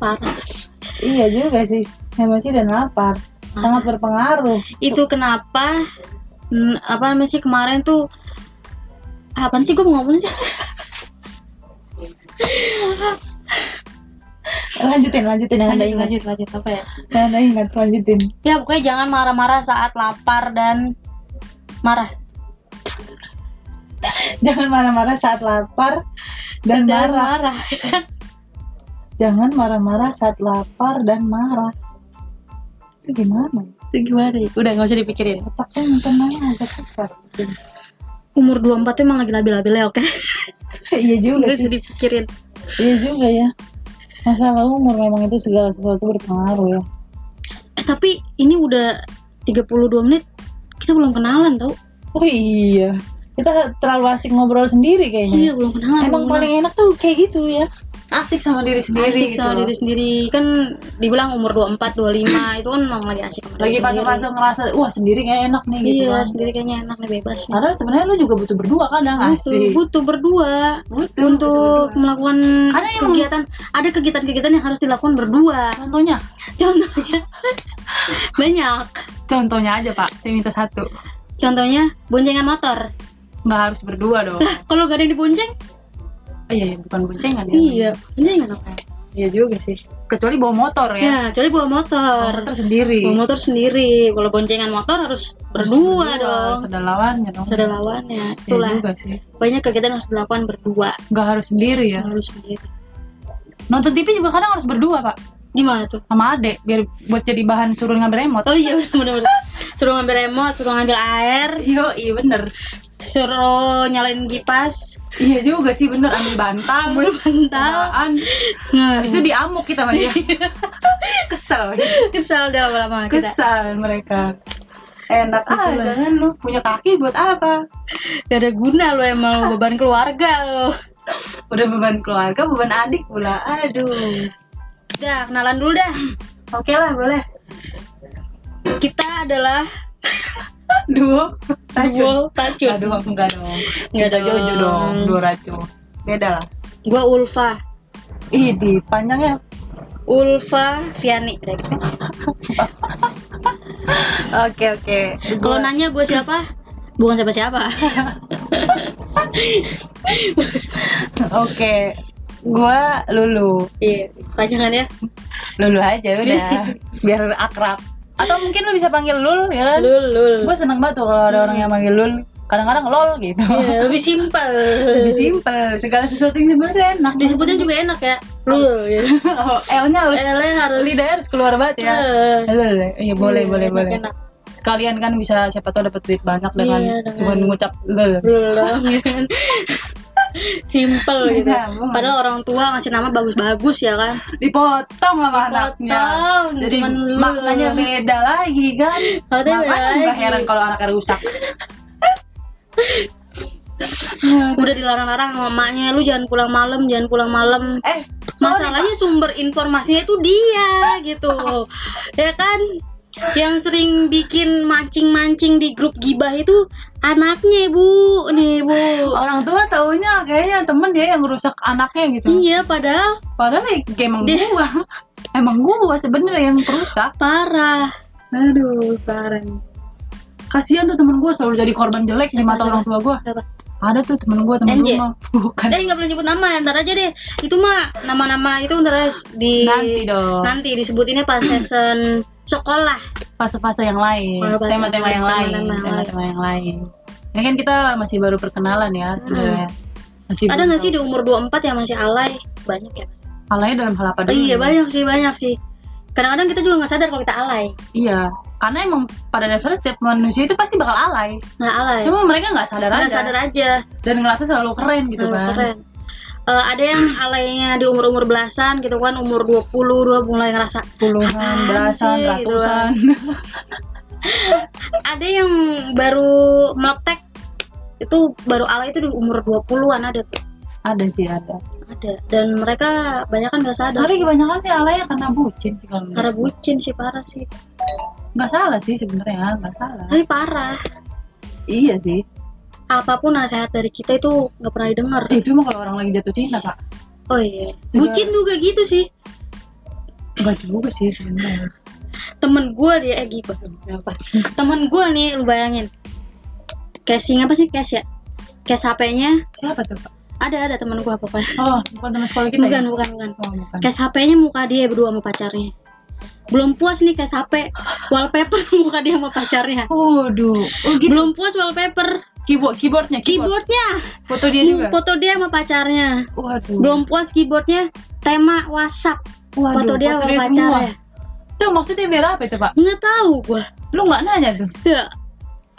Parah. Iya juga sih emosi dan lapar. Sangat berpengaruh. Itu kenapa mm, apa namanya sih kemarin tuh apa sih gue mau ngomong sih <laughs> <laughs> lanjutin lanjutin yang lanjut ingat. lanjut lanjut apa ya? Yang ingat lanjutin. Ya pokoknya jangan marah-marah saat lapar dan marah. <laughs> Jangan marah-marah saat lapar dan dan marah. marah kan? Jangan marah-marah saat lapar dan marah. Itu gimana? Itu gimana? Ya udah nggak usah dipikirin. Otak saya tenang agak susah sebetulnya. Umur 24 tuh emang lagi labil-labilnya oke? <laughs> Iya juga nggak sih. dipikirin. Iya juga ya. Masalah umur memang itu segala sesuatu berpengaruh ya. Eh tapi ini udah 32 menit kita belum kenalan tau. Oh iya. Kita terlalu asik ngobrol sendiri iya kayaknya belum kenalan emang belum paling enak tuh kayak gitu ya asik sama diri sendiri asik sama gitu. diri sendiri kan dibilang umur 24 25 itu kan emang lagi asik sama lagi fase-fase ngerasa wah sendiri kayak enak nih gitu iya kan sendiri kayaknya enak nih bebas nih. Padahal sebenarnya lu juga butuh berdua kadang butuh, asik. butuh berdua Butuh untuk berdua. melakukan Karena emang- kegiatan ada kegiatan-kegiatan yang harus dilakukan berdua Contohnya, contohnya <laughs> banyak contohnya aja pak. Saya minta satu. contohnya boncengan motor Nggak harus berdua dong. kalau gak ada yang dibonceng Oh, iya, iya, bukan boncengan ya. iya boncengan apa Iya juga sih. Kecuali bawa motor ya. ya kecuali bawa Bawa motor motor sendiri. bawa motor sendiri kalau boncengan motor harus berdua dong Harus ada lawannya dong. ada lawannya Iya itulah juga sih. banyak kegiatan harus dilakukan berdua Nggak harus sendiri ya. harus sendiri Nonton TV juga kadang harus berdua pak. gimana tuh Sama adek biar buat jadi bahan suruh ngambil remote. oh iya <laughs> bener-bener suruh ngambil remote suruh ngambil air Yo, iya bener. Suruh nyalain kipas Iya juga sih bener ambil bantal. ambil bantal nah, Habis itu diamuk kita sama dia. <laughs> Kesel. kesal dah lama-lama kita Kesal mereka. Enak ah, jangan lu punya kaki buat apa? gak ada guna lo emang lo <laughs> beban keluarga lo Udah beban keluarga, beban adik pula. Aduh. udah kenalan dulu dah Oke lah, boleh. kita adalah <laughs> Duo racun. duo racun Aduh, enggak dong. Enggak Cinta dong. Jojo dong, duo racun. Beda lah. gua Ulfa Ih, di panjangnya. Ulfa Viani Oke, oke. kalau nanya gue siapa bukan siapa siapa Oke. Gua Lulu. iya panjangannya Lulu aja udah. <laughs> Biar akrab. Atau mungkin lu bisa panggil Lul, ya kan? lul lul Gue seneng banget tuh kalau ada orang yang manggil Lul. Kadang-kadang lol gitu. Iya, lebih simpel Lebih simpel. Segala sesuatu yang sebenarnya enak. disebutnya juga enak ya lul gitu. Oh, L-nya harus L-nya harus lidahnya harus keluar banget ya. Eh, Lul. Iya, boleh, iya, boleh, boleh. enak. Sekalian kan bisa siapa tahu dapat duit banyak dengan Iya, dengan- cuma mengucap lul. lul gitu kan <laughs> simpel gitu Iya, boleh. padahal orang tua ngasih nama bagus-bagus ya kan Dipotong sama Dipotong, anaknya. Jadi lul. maknanya beda lagi kan. Beda Makanya nggak heran kalau anaknya rusak. <laughs> udah dilarang-larang sama emaknya lu jangan pulang malam jangan pulang malam Eh, sorry, masalahnya sumber informasinya itu dia gitu ya kan yang sering bikin mancing-mancing di grup gibah itu anaknya bu nih bu orang tua taunya kayaknya temen dia yang rusak anaknya gitu. iya padahal Padahal ya, emang Dia- gua. <laughs> emang gua sebenarnya yang perusak. parah Aduh, parah. Kasihan tuh temen gua selalu jadi korban jelek di mata orang tua gua. Ada tuh temen gua temen NJ? rumah. <laughs> Bukan. eh nggak boleh nyebut nama ntar aja deh itu mah nama-nama itu ntar di Nanti dong. nanti disebutinnya pas season sekolah Fase-fase yang lain, tema-tema yang yang lain, tema-tema yang lain. Ini kan kita masih baru perkenalan ya sebenarnya. Masih ada nggak sih di umur 24 yang masih alay banyak ya alay dalam hal apa Oh, iya banyak sih banyak sih kadang-kadang kita juga nggak sadar kalau kita alay iya karena emang pada dasarnya setiap manusia itu pasti bakal alay. Nggak alay. Cuma mereka nggak sadar nggak aja. sadar aja. Dan ngerasa selalu keren gitu Nah, kan. keren. Eh, ada yang alaynya di umur-umur belasan gitu kan umur 20 dua mulai ngerasa puluhan belasan sih, gitu ratusan. <laughs> Ada yang baru meletek itu baru alay itu di umur 20-an ada tuh. Ada sih ada. Ada. Dan mereka banyak kan nggak sadar. Tapi kebanyakan sih alay ya karena bucin sih kalau karena bucin sih parah sih nggak salah sih sebenarnya nggak salah. Tapi parah. Iya sih. Apa pun nasihat dari kita itu nggak pernah didengar. Eh, itu mah kalau orang lagi jatuh cinta pak oh iya. Bucin juga gitu sih. Nggak juga sih sebenarnya. Temen gue dia eh gibah. Apa? Temen gue nih lu bayangin. Casing apa sih? Cash ya? Cash HP-nya siapa tuh pak ada ada temen gue apa apa oh bukan teman sekolah kita bukan ya? bukan bukan. Oh bukan. Cash HP-nya muka dia berdua sama pacarnya belum puas nih cash HP wallpaper <laughs> muka dia sama pacarnya Waduh, oh gitu. belum puas wallpaper Keyboard, keyboardnya, keyboard. keyboardnya Foto dia juga. foto dia sama pacarnya Waduh. belum puas keyboardnya tema WhatsApp Waduh, foto dia sama semua. pacarnya Itu maksudnya biar apa itu pak? nggak tahu gua Lu nggak nanya tuh? Nggak.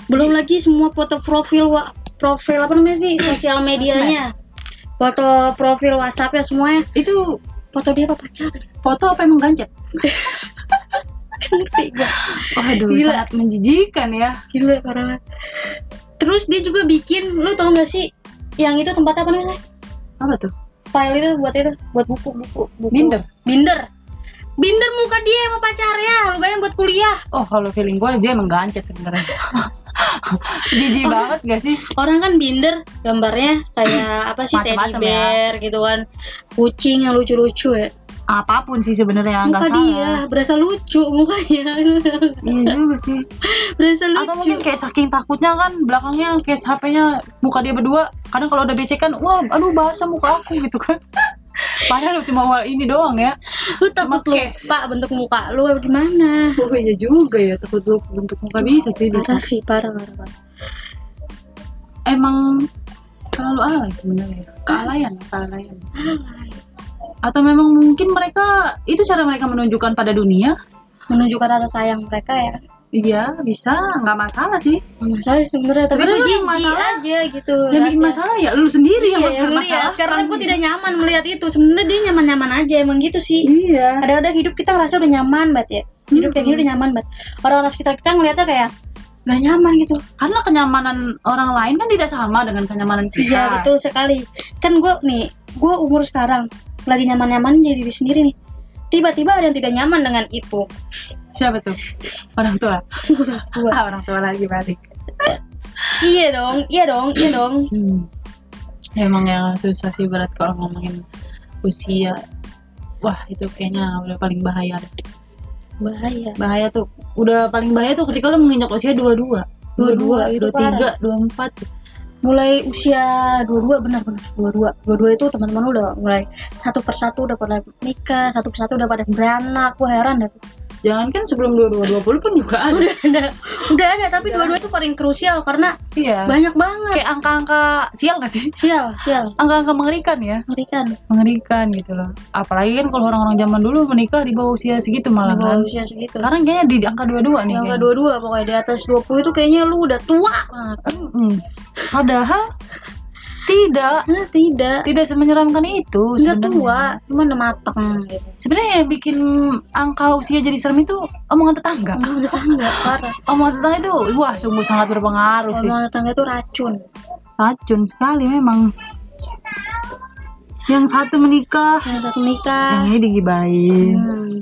belum lagi semua foto profil wa profil apa namanya sih sosial medianya foto profil WhatsApp ya semuanya Itu foto dia apa pacarnya foto apa emang gancet? <laughs> ngerti gua Waduh, Gila. sangat menjijikan ya. gila parah banget terus dia juga bikin lu tau gak sih yang itu tempat apa namanya Apa tuh? file itu buat itu buat buku buku buku Binder. binder binder muka dia sama pacarnya lu bayangin buat kuliah Oh, kalau feeling gue dia emang gancet sebenarnya. <laughs> Jijik banget gak sih? orang kan binder gambarnya kayak apa sih teddy Macem-macem ya. bear gitu kan kucing yang lucu-lucu ya Apa pun sih sebenarnya nggak muka salah. dia berasa lucu mukanya <laughs> Iya juga sih. berasa lucu Atau mungkin kayak saking takutnya kan belakangnya case HP-nya muka dia berdua. Kadang kalau udah becek kan, wah, aduh bahasa muka aku <laughs> gitu kan. Padahal cuma hal ini doang ya. lu takut cuma lu pak bentuk muka lu gimana Oh iya juga ya, takut lu bentuk muka bisa sih bisa. parah sih parah parah, parah. Emang terlalu alay sebenarnya. Kealayan, kealayan. Atau memang mungkin mereka itu cara mereka menunjukkan pada dunia? menunjukkan rasa sayang mereka ya? Iya, bisa, nggak masalah sih. Nggak masalah sebenarnya tapi gue jijik masalah- aja gitu Yang bikin masalah ya lu sendiri iya yang yang masalah. lihat karena gue tidak nyaman melihat itu. Sebenarnya dia nyaman nyaman aja emang gitu sih. Iya. kadang-kadang hidup kita ngerasa udah nyaman banget ya. Hidup kayak gini udah nyaman banget. Orang-orang sekitar kita ngeliatnya kayak gak nyaman gitu. Karena kenyamanan orang lain kan tidak sama dengan kenyamanan kita. iya betul sekali. Kan gue nih gue umur sekarang lagi nyaman-nyaman jadi diri sendiri nih tiba-tiba ada yang tidak nyaman dengan itu Siapa tuh? Orang tua. Ah, <laughs> orang tua lagi balik. iya dong iya dong iya dong Hmm. Emang ya susah sih berat kalau ngomongin usia. Wah, itu kayaknya udah paling bahaya. deh. bahaya Bahaya tuh. Udah paling bahaya tuh ketika lu menginjak usia 22. 22, 22, itu 23, 24. Mulai usia 22 benar-benar 22 22 itu teman-teman udah mulai satu persatu udah pada nikah satu persatu udah pada beranak. Gue heran dah Jangan kan sebelum 22, 20 pun juga ada. udah ada udah ada tapi dua-dua itu paling krusial karena Iya. banyak banget Kayak angka-angka sial gak sih? sial sial Angka-angka mengerikan ya. mengerikan Mengerikan gitu loh. Apalagi kan kalau orang-orang zaman dulu menikah di bawah usia segitu malah di bawah kan. usia segitu Sekarang kayaknya di angka 22 nih. kayaknya. dua-dua pokoknya di atas 20 itu kayaknya lu udah tua banget Mm-mm. Padahal tidak, nah, tidak tidak semenyeramkan itu sebenarnya. tua cuma udah mateng gitu Sebenarnya yang bikin angka usia jadi serem itu omongan tetangga. omongan tetangga parah Omongan tetangga itu wah sungguh sangat berpengaruh sih. omongan tetangga itu racun Racun sekali memang. Yang satu menikah, yang satu nikah yang ini digibahin. Hmm.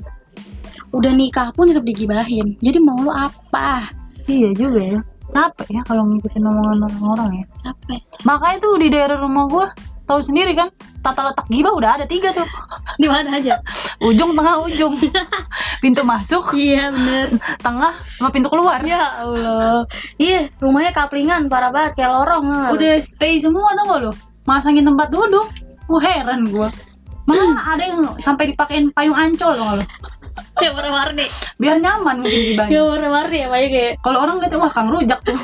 Udah nikah pun tetap digibahin. Jadi mau lu apa? Iya juga ya. Capek ya kalau ngikutin omongan orang-orang ya. Capek. Makanya tuh di daerah rumah gua tahu sendiri kan tata letak gibah udah ada tiga tuh <laughs> Di mana aja? <laughs> ujung tengah ujung <laughs> pintu masuk iya bener. tengah sama pintu keluar Ya Allah. Iya, rumahnya kaplingan parah banget kayak lorong. udah stay semua tuh gak lo masangin tempat duduk Wah heran gua Mana <clears throat> ada yang sampai dipakein payung ancol tau Kayak warna-warni. biar nyaman mungkin gibahnya. Kayak warna-warni ya, kayak kayak. Kalau orang lihat wah kang rujak tuh.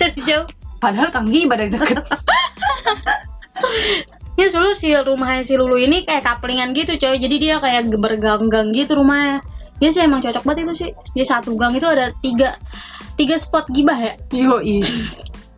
Dari jauh. padahal kang gibah dari deket. <laughs> Ya soalnya si rumahnya si Lulu ini kayak kaplingan gitu coy. Jadi dia kayak bergang-gang gitu rumahnya. Ya sih emang cocok banget itu sih. Dia satu gang itu ada tiga Tiga spot gibah ya. Yoi.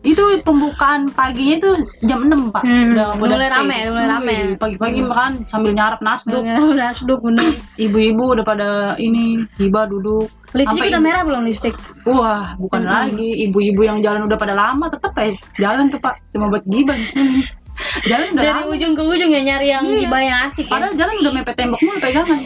Itu pembukaan paginya itu jam 6 pak. Hmm, udah mulai rame, mulai rame. Pagi-pagi makan sambil nyarap nasduk Udah seduk bener. Ibu-ibu udah pada ini tiba duduk. Lipstick udah merah belum lipstick? wah bukan Mm-mm. lagi. Ibu-ibu yang jalan udah pada lama tetap eh jalan tuh pak. Cuma buat gibah di sini. <laughs> Jalan udah Dari lama. ujung ke ujung ya nyari yang Iya. gibah yang asik ya. Padahal jalan udah mepet tembok mulu pegangan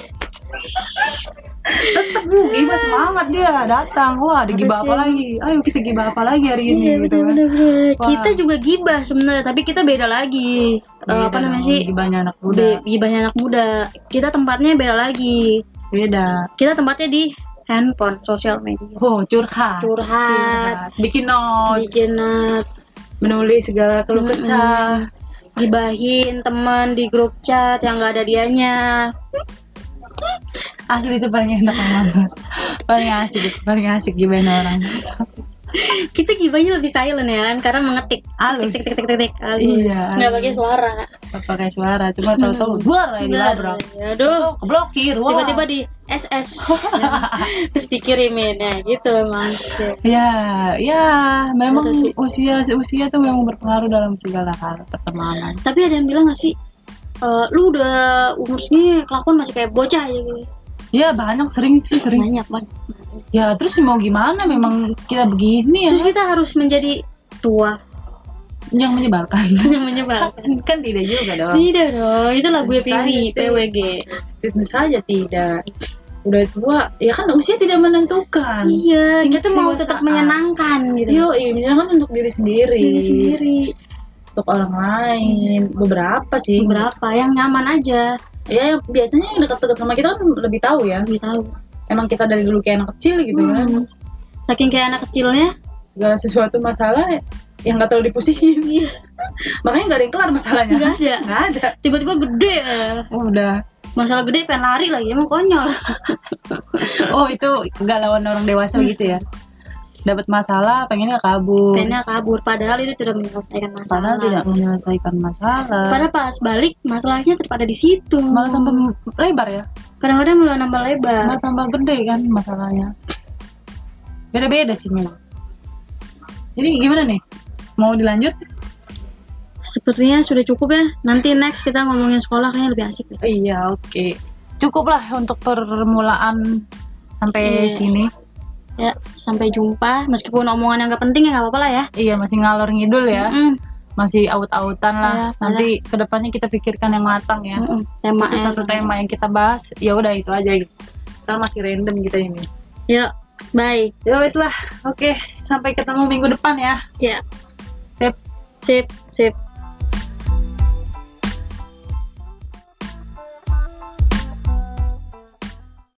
tetep bu gibah semangat dia datang wah ada gibah apa lagi ayo kita gibah apa lagi hari ini Iya gitu bener kan. bener bener. Kita juga gibah sebenarnya, tapi kita beda lagi. Eh, Beda apa namanya sih? gibahnya anak muda Gibahnya anak muda. Kita tempatnya beda lagi. beda Kita tempatnya di handphone, sosial media. oh curhat Curhat, bikin notes bikin uh, menulis segala keluh kesah gibahin teman di grup chat yang gak ada dianya. Asli itu paling enak banget paling asik paling asik gimana orang. Kita gibahnya lebih silent ya kan, karena mengetik. halus. Tik tik tik tik tik. halus. Iya, Nggak pakai suara. Gak pakai suara cuma tahu-tahu <laughs> luar ya dilabrak Ya, Aduh, keblokir wah. Tiba-tiba di SS <laughs> terus dikirimin ya gitu emang ya ya memang usia usia tuh memang berpengaruh dalam segala hal pertemanan. Tapi ada yang bilang gak sih "Eh, lu udah umur segini kelakuan masih kayak bocah aja gitu? Ya banyak sering sih sering. Banyak banyak. Ya terus mau gimana memang kita begini ya? Terus kita harus menjadi tua. Yang menyebalkan. <laughs> Yang menyebalkan. Kan tidak juga dong. Tidak dong itu lagu saja, PW. PWG tentu saja tidak. Udah tua ya kan usia tidak menentukan. Iya kita mau tetap menyenangkan gitu. Yo, iya, kan untuk diri sendiri. diri sendiri Untuk orang lain, beberapa sih. berapa yang nyaman aja Ya, biasanya yang dekat-dekat sama kita kan lebih tahu ya. lebih tahu Emang kita dari dulu kayak anak kecil gitu kan. Hmm. saking kayak anak kecilnya Segala sesuatu masalah yang nggak terlalu dipusingin. iya <laughs> Makanya nggak ada yang kelar masalahnya. nggak ada <laughs> Nggak ada. tiba-tiba gede eh. Oh, udah. masalah gede pengen lari lagi emang konyol <laughs> Oh, itu galauan orang dewasa begitu ya. Dapat masalah, pengennya kabur. pengennya kabur padahal itu tidak menyelesaikan masalah Padahal tidak menyelesaikan masalah. padahal pas balik masalahnya tetap ada di situ Malah tambah lebar ya. kadang-kadang malah nambah lebar Malah tambah gede kan masalahnya. Beda-beda sih memang. Jadi gimana nih? Mau dilanjut? sepertinya sudah cukup ya nanti next kita ngomongin sekolah kayaknya lebih asik deh Iya, oke. Cukup lah untuk permulaan sampai Iya. sini. Ya sampai jumpa meskipun omongan yang gak penting ya nggak apa-apa lah ya Iya, masih ngalor ngidul ya. Mm-mm. Masih out-outan lah. Iya, Nanti ke depannya kita pikirkan yang matang ya. Mm-mm. tema Itu satu tema yang kita bahas. Ya udah itu aja gitu. Kita masih random kita ini. yuk bye Ya wes lah. Oke, sampai ketemu minggu depan ya. ya Sip. sip sip